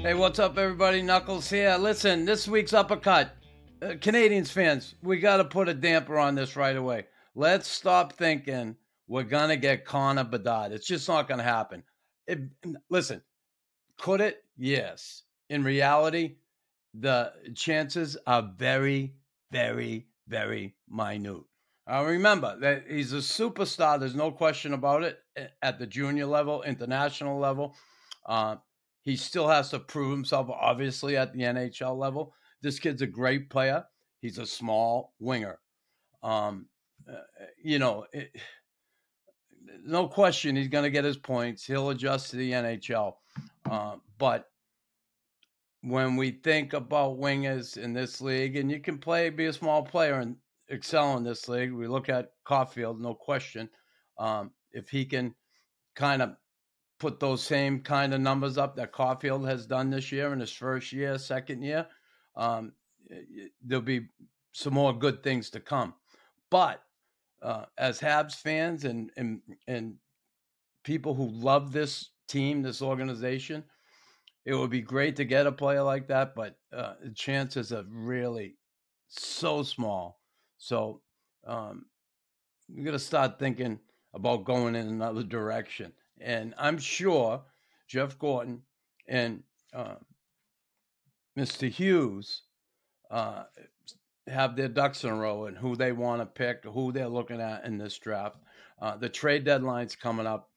Hey, what's up, everybody? Knuckles here. Listen, this week's uppercut. Uh, Canadiens fans, we got to put a damper on this right away. Let's stop thinking we're going to get Connor Bedard. It's just not going to happen. It, listen, could it? Yes. In reality, the chances are very, very, very minute. Uh, remember that he's a superstar. There's no question about it at the junior level, international level. Uh, he still has to prove himself, obviously, at the NHL level. This kid's a great player. He's a small winger. Um, uh, you know, it, no question he's going to get his points. He'll adjust to the NHL. Uh, but when we think about wingers in this league, and you can play, be a small player and excel in this league, we look at Caufield, no question. Um, if he can kind of put those same kind of numbers up that Caufield has done this year in his first year, second year, um, there'll be some more good things to come. But uh, as Habs fans and and and people who love this team, this organization, it would be great to get a player like that. But uh, the chances are really so small. So um, got to start thinking about going in another direction. And I'm sure Jeff Gorton and uh, Mr. Hughes uh, have their ducks in a row and who they want to pick, who they're looking at in this draft. Uh, the trade deadline's coming up.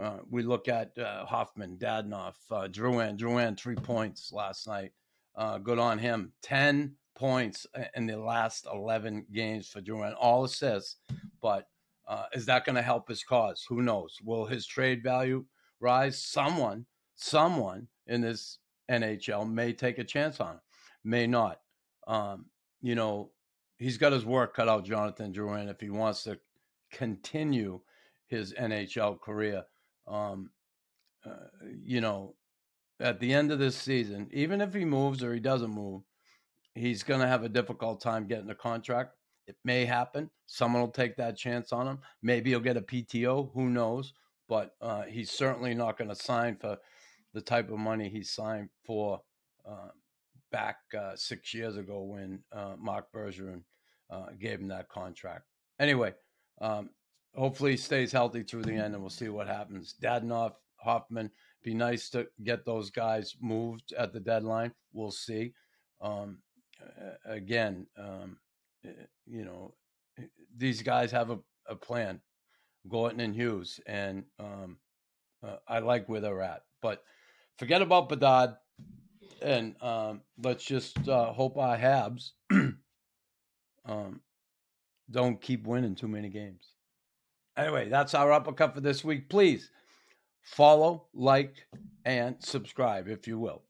Uh, we look at uh, Hoffman, Dadonov, uh, Drouin. Drouin, three points last night. Uh, good on him. 10 points in the last 11 games for Drouin, all assists. But uh, is that going to help his cause? Who knows? Will his trade value rise? Someone, someone in this NHL may take a chance on him, may not. Um, you know, he's got his work cut out, Jonathan Drouin, if he wants to continue his NHL career. Um, uh, you know, at the end of this season, even if he moves or he doesn't move, he's going to have a difficult time getting a contract. It may happen. Someone will take that chance on him. Maybe he'll get a PTO. Who knows? But uh, he's certainly not going to sign for the type of money he signed for uh, back uh, six years ago when uh, Marc Bergevin uh, gave him that contract. Anyway, um, hopefully he stays healthy through the end, and we'll see what happens. Dadonov, Hoffman, be nice to get those guys moved at the deadline. We'll see. Um, again, um, you know, eh, these guys have a, a plan, Gorton and Hughes, and um, uh, I like where they're at. But forget about Bedard, and um, let's just uh, hope our Habs um, don't keep winning too many games. Anyway, that's our uppercut for this week. Please follow, like, and subscribe if you will.